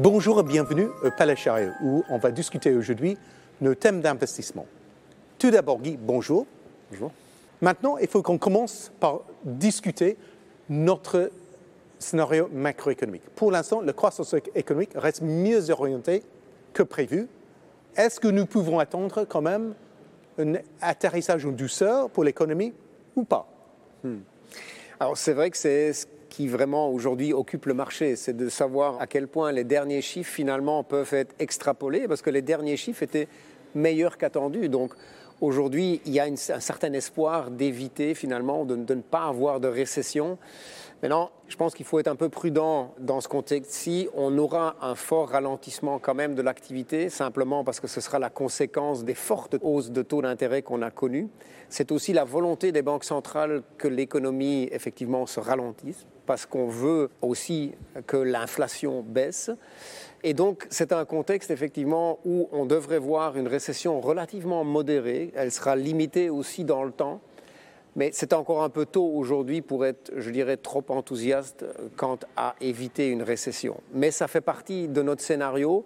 Bonjour et bienvenue au Palais Charrier où on va discuter aujourd'hui nos thèmes d'investissement. Tout d'abord, Guy, bonjour. Bonjour. Maintenant, il faut qu'on commence par discuter notre scénario macroéconomique. Pour l'instant, la croissance économique reste mieux orientée que prévu. Est-ce que nous pouvons attendre quand même un atterrissage en douceur pour l'économie ou pas? Hmm. Alors c'est vrai que c'est ce qui vraiment aujourd'hui occupe le marché, c'est de savoir à quel point les derniers chiffres finalement peuvent être extrapolés, parce que les derniers chiffres étaient meilleurs qu'attendus. Donc aujourd'hui, il y a un certain espoir d'éviter finalement de, ne pas avoir de récession. Maintenant, je pense qu'il faut être un peu prudent dans ce contexte-ci. On aura un fort ralentissement quand même de l'activité, simplement parce que ce sera la conséquence des fortes hausses de taux d'intérêt qu'on a connues. C'est aussi la volonté des banques centrales que l'économie effectivement se ralentisse, parce qu'on veut aussi que l'inflation baisse. Et donc, c'est un contexte effectivement où on devrait voir une récession relativement modérée. Elle sera limitée aussi dans le temps. Mais c'est encore un peu tôt aujourd'hui pour être, je dirais, trop enthousiaste quant à éviter une récession. Mais ça fait partie de notre scénario.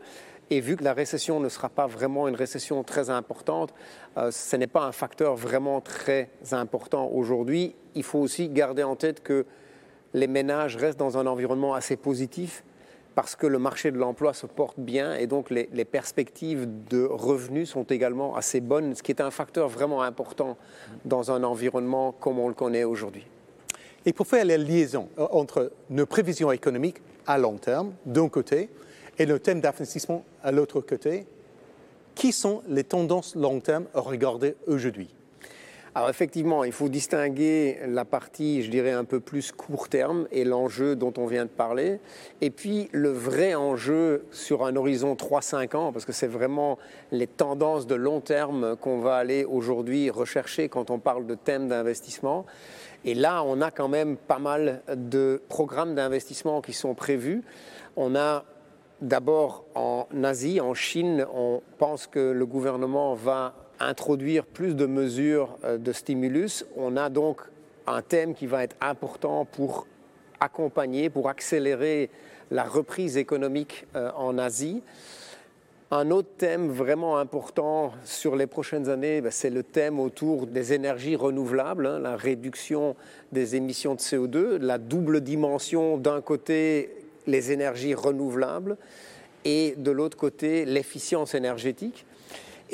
Et vu que la récession ne sera pas vraiment une récession très importante, euh, ce n'est pas un facteur vraiment très important aujourd'hui. Il faut aussi garder en tête que les ménages restent dans un environnement assez positif parce que le marché de l'emploi se porte bien et donc les, perspectives de revenus sont également assez bonnes, ce qui est un facteur vraiment important dans un environnement comme on le connaît aujourd'hui. Et pour faire la liaison euh, entre nos prévisions économiques à long terme, d'un côté, et nos thèmes d'investissement à l'autre côté, qui sont les tendances long terme à regarder aujourd'hui? Alors effectivement, il faut distinguer la partie, je dirais, un peu plus court terme et l'enjeu dont on vient de parler, et puis le vrai enjeu sur un horizon 3-5 ans, parce que c'est vraiment les tendances de long terme qu'on va aller aujourd'hui rechercher quand on parle de thèmes d'investissement. Et là, on a quand même pas mal de programmes d'investissement qui sont prévus. On a d'abord en Asie, en Chine, on pense que le gouvernement va introduire plus de mesures euh, de stimulus. On a donc un thème qui va être important pour accompagner, pour accélérer la reprise économique euh, en Asie. Un autre thème vraiment important sur les prochaines années, ben, c'est le thème autour des énergies renouvelables, hein, la réduction des émissions de CO2, la double dimension d'un côté les énergies renouvelables et de l'autre côté l'efficience énergétique.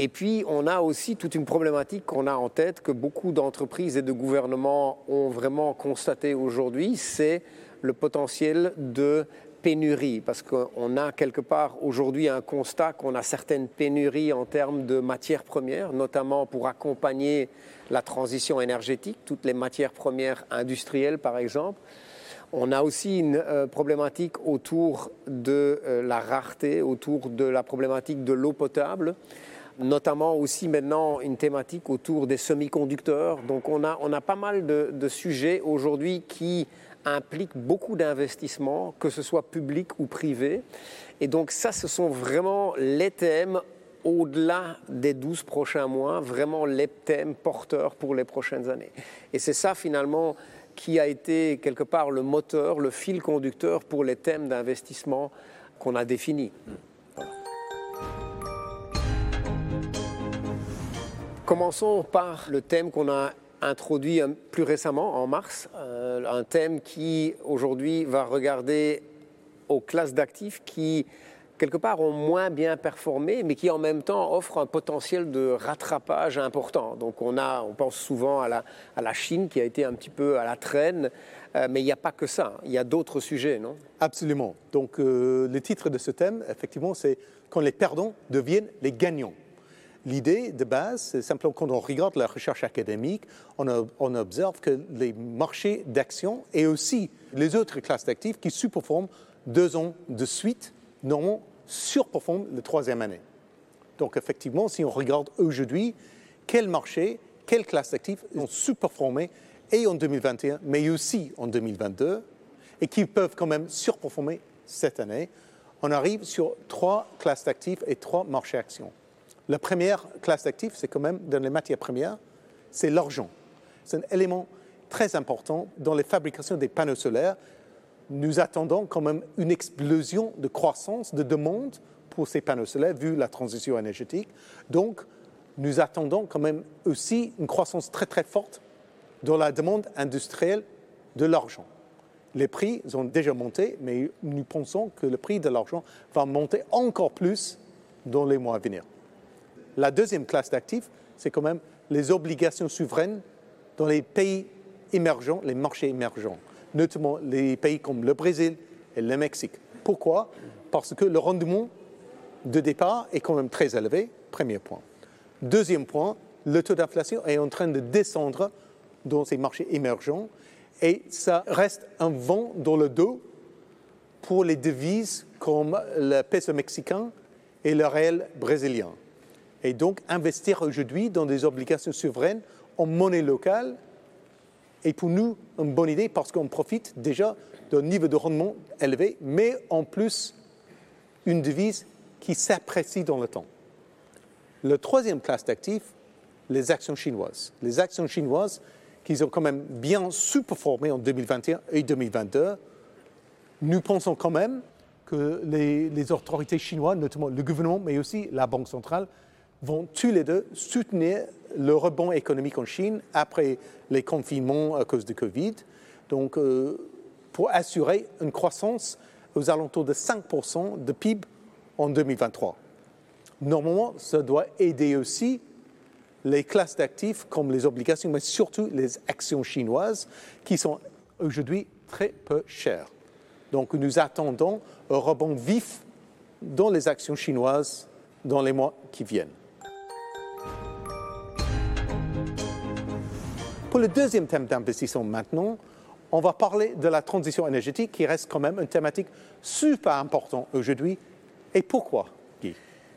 Et puis, on a aussi toute une problématique qu'on a en tête, que beaucoup d'entreprises et de gouvernements ont vraiment constaté aujourd'hui, c'est le potentiel de pénurie, parce qu'on a quelque part aujourd'hui un constat qu'on a certaines pénuries en termes de matières premières, notamment pour accompagner la transition énergétique, toutes les matières premières industrielles par exemple. On a aussi une euh, problématique autour de euh, la rareté, autour de la problématique de l'eau potable notamment aussi maintenant une thématique autour des semi-conducteurs. Donc on a, on a pas mal de, sujets aujourd'hui qui impliquent beaucoup d'investissements, que ce soit public ou privé. Et donc ça, ce sont vraiment les thèmes au-delà des 12 prochains mois, vraiment les thèmes porteurs pour les prochaines années. Et c'est ça finalement qui a été quelque part le moteur, le fil conducteur pour les thèmes d'investissement qu'on a définis. Commençons par le thème qu'on a introduit plus récemment, en mars, euh, un thème qui aujourd'hui va regarder aux classes d'actifs qui, quelque part, ont moins bien performé, mais qui en même temps offrent un potentiel de rattrapage important. Donc on, a, on pense souvent à la, Chine qui a été un petit peu à la traîne, euh, mais il n'y a pas que ça, il y a d'autres sujets, non? Absolument. Donc euh, le titre de ce thème, effectivement, c'est quand les perdants deviennent les gagnants. L'idée de base, c'est simplement quand on regarde la recherche académique, on, observe que les marchés d'action et aussi les autres classes d'actifs qui sous-performent deux ans de suite, normalement surperforment la troisième année. Donc effectivement, si on regarde aujourd'hui, quel marché, quelles classes d'actifs ont sous-performé et en 2021, mais aussi en 2022, et qui peuvent quand même surperformer cette année, on arrive sur trois classes d'actifs et trois marchés actions. La première classe d'actifs, c'est quand même dans les matières premières, c'est l'argent. C'est un élément très important dans les fabrications des panneaux solaires. nous attendons quand même une explosion de croissance, de demande pour ces panneaux solaires, vu la transition énergétique. Donc, nous attendons quand même aussi une croissance très très forte dans la demande industrielle de l'argent. Les prix ont déjà monté, mais nous pensons que le prix de l'argent va monter encore plus dans les mois à venir. La deuxième classe d'actifs, c'est quand même les obligations souveraines dans les pays émergents, les marchés émergents, notamment les pays comme le Brésil et le Mexique. Pourquoi? Parce que le rendement de départ est quand même très élevé, premier point. Deuxième point, le taux d'inflation est en train de descendre dans ces marchés émergents et ça reste un vent dans le dos pour les devises comme le peso mexicain et le réel brésilien. Et donc investir aujourd'hui dans des obligations souveraines en monnaie locale est pour nous une bonne idée parce qu'on profite déjà d'un niveau de rendement élevé, mais en plus une devise qui s'apprécie dans le temps. Le troisième classe d'actifs, les actions chinoises. Les actions chinoises, qui ont quand même bien sous-performé en 2021 et 2022, nous pensons quand même que les, autorités chinoises, notamment le gouvernement, mais aussi la Banque centrale, vont tous les deux soutenir le rebond économique en Chine après les confinements à cause de Covid. Donc, euh, pour assurer une croissance aux alentours de 5% de PIB en 2023. Normalement, ça doit aider aussi les classes d'actifs comme les obligations, mais surtout les actions chinoises qui sont aujourd'hui très peu chères. Donc nous attendons un rebond vif dans les actions chinoises dans les mois qui viennent. Pour le deuxième thème d'investissement maintenant, on va parler de la transition énergétique qui reste quand même une thématique super importante aujourd'hui. Et pourquoi, Guy?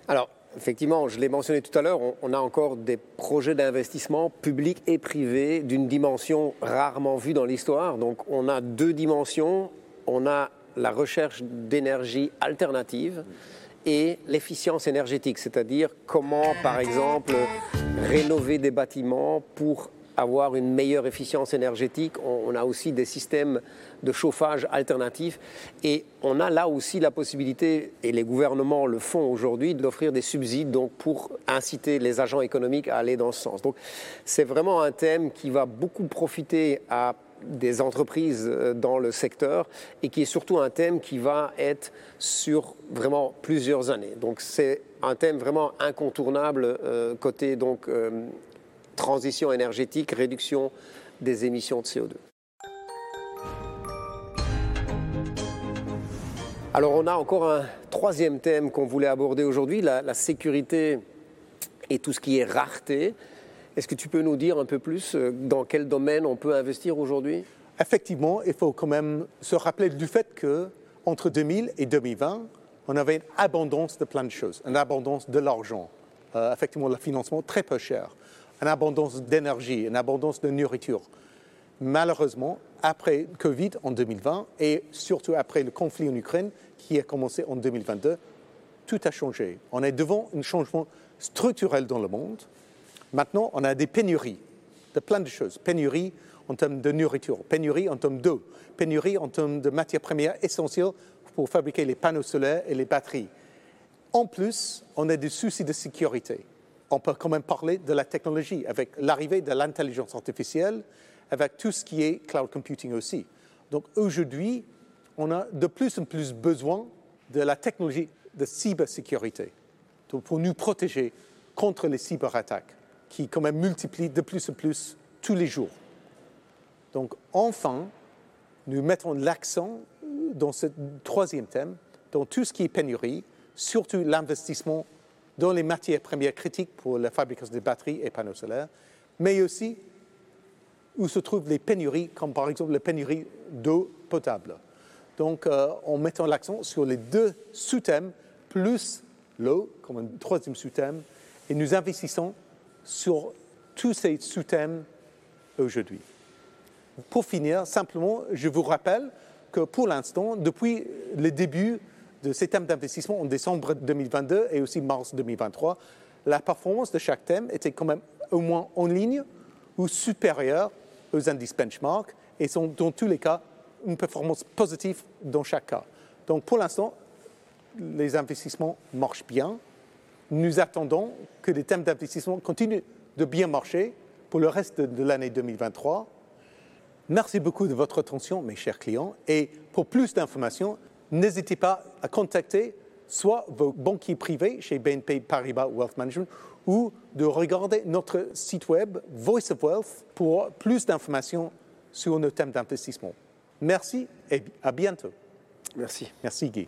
Alors, Effectivement, je l'ai mentionné tout à l'heure, on, a encore des projets d'investissement publics et privés d'une dimension rarement vue dans l'histoire. Donc on a deux dimensions. On a la recherche d'énergie alternative et l'efficience énergétique, c'est-à-dire comment, par exemple, rénover des bâtiments pour avoir une meilleure efficience énergétique. On, a aussi des systèmes de chauffage alternatifs et on a là aussi la possibilité, et les gouvernements le font aujourd'hui, d'offrir des subsides donc, pour inciter les agents économiques à aller dans ce sens. Donc c'est vraiment un thème qui va beaucoup profiter à des entreprises euh, dans le secteur et qui est surtout un thème qui va être sur vraiment plusieurs années. Donc c'est un thème vraiment incontournable euh, côté donc euh, transition énergétique, réduction des émissions de CO2. Alors on a encore un troisième thème qu'on voulait aborder aujourd'hui, la, sécurité et tout ce qui est rareté. Est-ce que tu peux nous dire un peu plus euh, dans quel domaine on peut investir aujourd'hui? Effectivement, il faut quand même se rappeler du fait que entre 2000 et 2020, on avait une abondance de plein de choses, une abondance de l'argent, euh, effectivement le financement très peu cher une abondance d'énergie, une abondance de nourriture. Malheureusement, après Covid en 2020 et surtout après le conflit en Ukraine qui a commencé en 2022, tout a changé. On est devant un changement structurel dans le monde. Maintenant, on a des pénuries de plein de choses. Pénuries en termes de nourriture, pénuries en termes d'eau, pénuries en termes de matières premières essentielles pour fabriquer les panneaux solaires et les batteries. En plus, on a des soucis de sécurité on peut quand même parler de la technologie, avec l'arrivée de l'intelligence artificielle, avec tout ce qui est cloud computing aussi. Donc aujourd'hui, on a de plus en plus besoin de la technologie de cybersécurité pour nous protéger contre les cyberattaques qui quand même multiplient de plus en plus tous les jours. Donc enfin, nous mettons l'accent dans ce troisième thème, dans tout ce qui est pénurie, surtout l'investissement dans les matières premières critiques pour la fabrication des batteries et panneaux solaires, mais aussi où se trouvent les pénuries, comme par exemple la pénurie d'eau potable. Donc, euh, en mettant l'accent sur les deux sous-thèmes, plus l'eau, comme un troisième sous-thème, et nous investissons sur tous ces sous-thèmes aujourd'hui. Pour finir, simplement, je vous rappelle que pour l'instant, depuis le début de ces thèmes d'investissement en décembre 2022 et aussi mars 2023, la performance de chaque thème était quand même au moins en ligne ou supérieure aux indices benchmark et sont dans tous les cas une performance positive dans chaque cas. Donc pour l'instant, les investissements marchent bien. Nous attendons que les thèmes d'investissement continuent de bien marcher pour le reste de l'année 2023. Merci beaucoup de votre attention, mes chers clients. Et pour plus d'informations, n'hésitez pas à contacter soit vos banquiers privés chez BNP Paribas Wealth Management ou de regarder notre site web Voice of Wealth pour plus d'informations sur nos thèmes d'investissement. Merci et à bientôt. Merci. Merci Guy.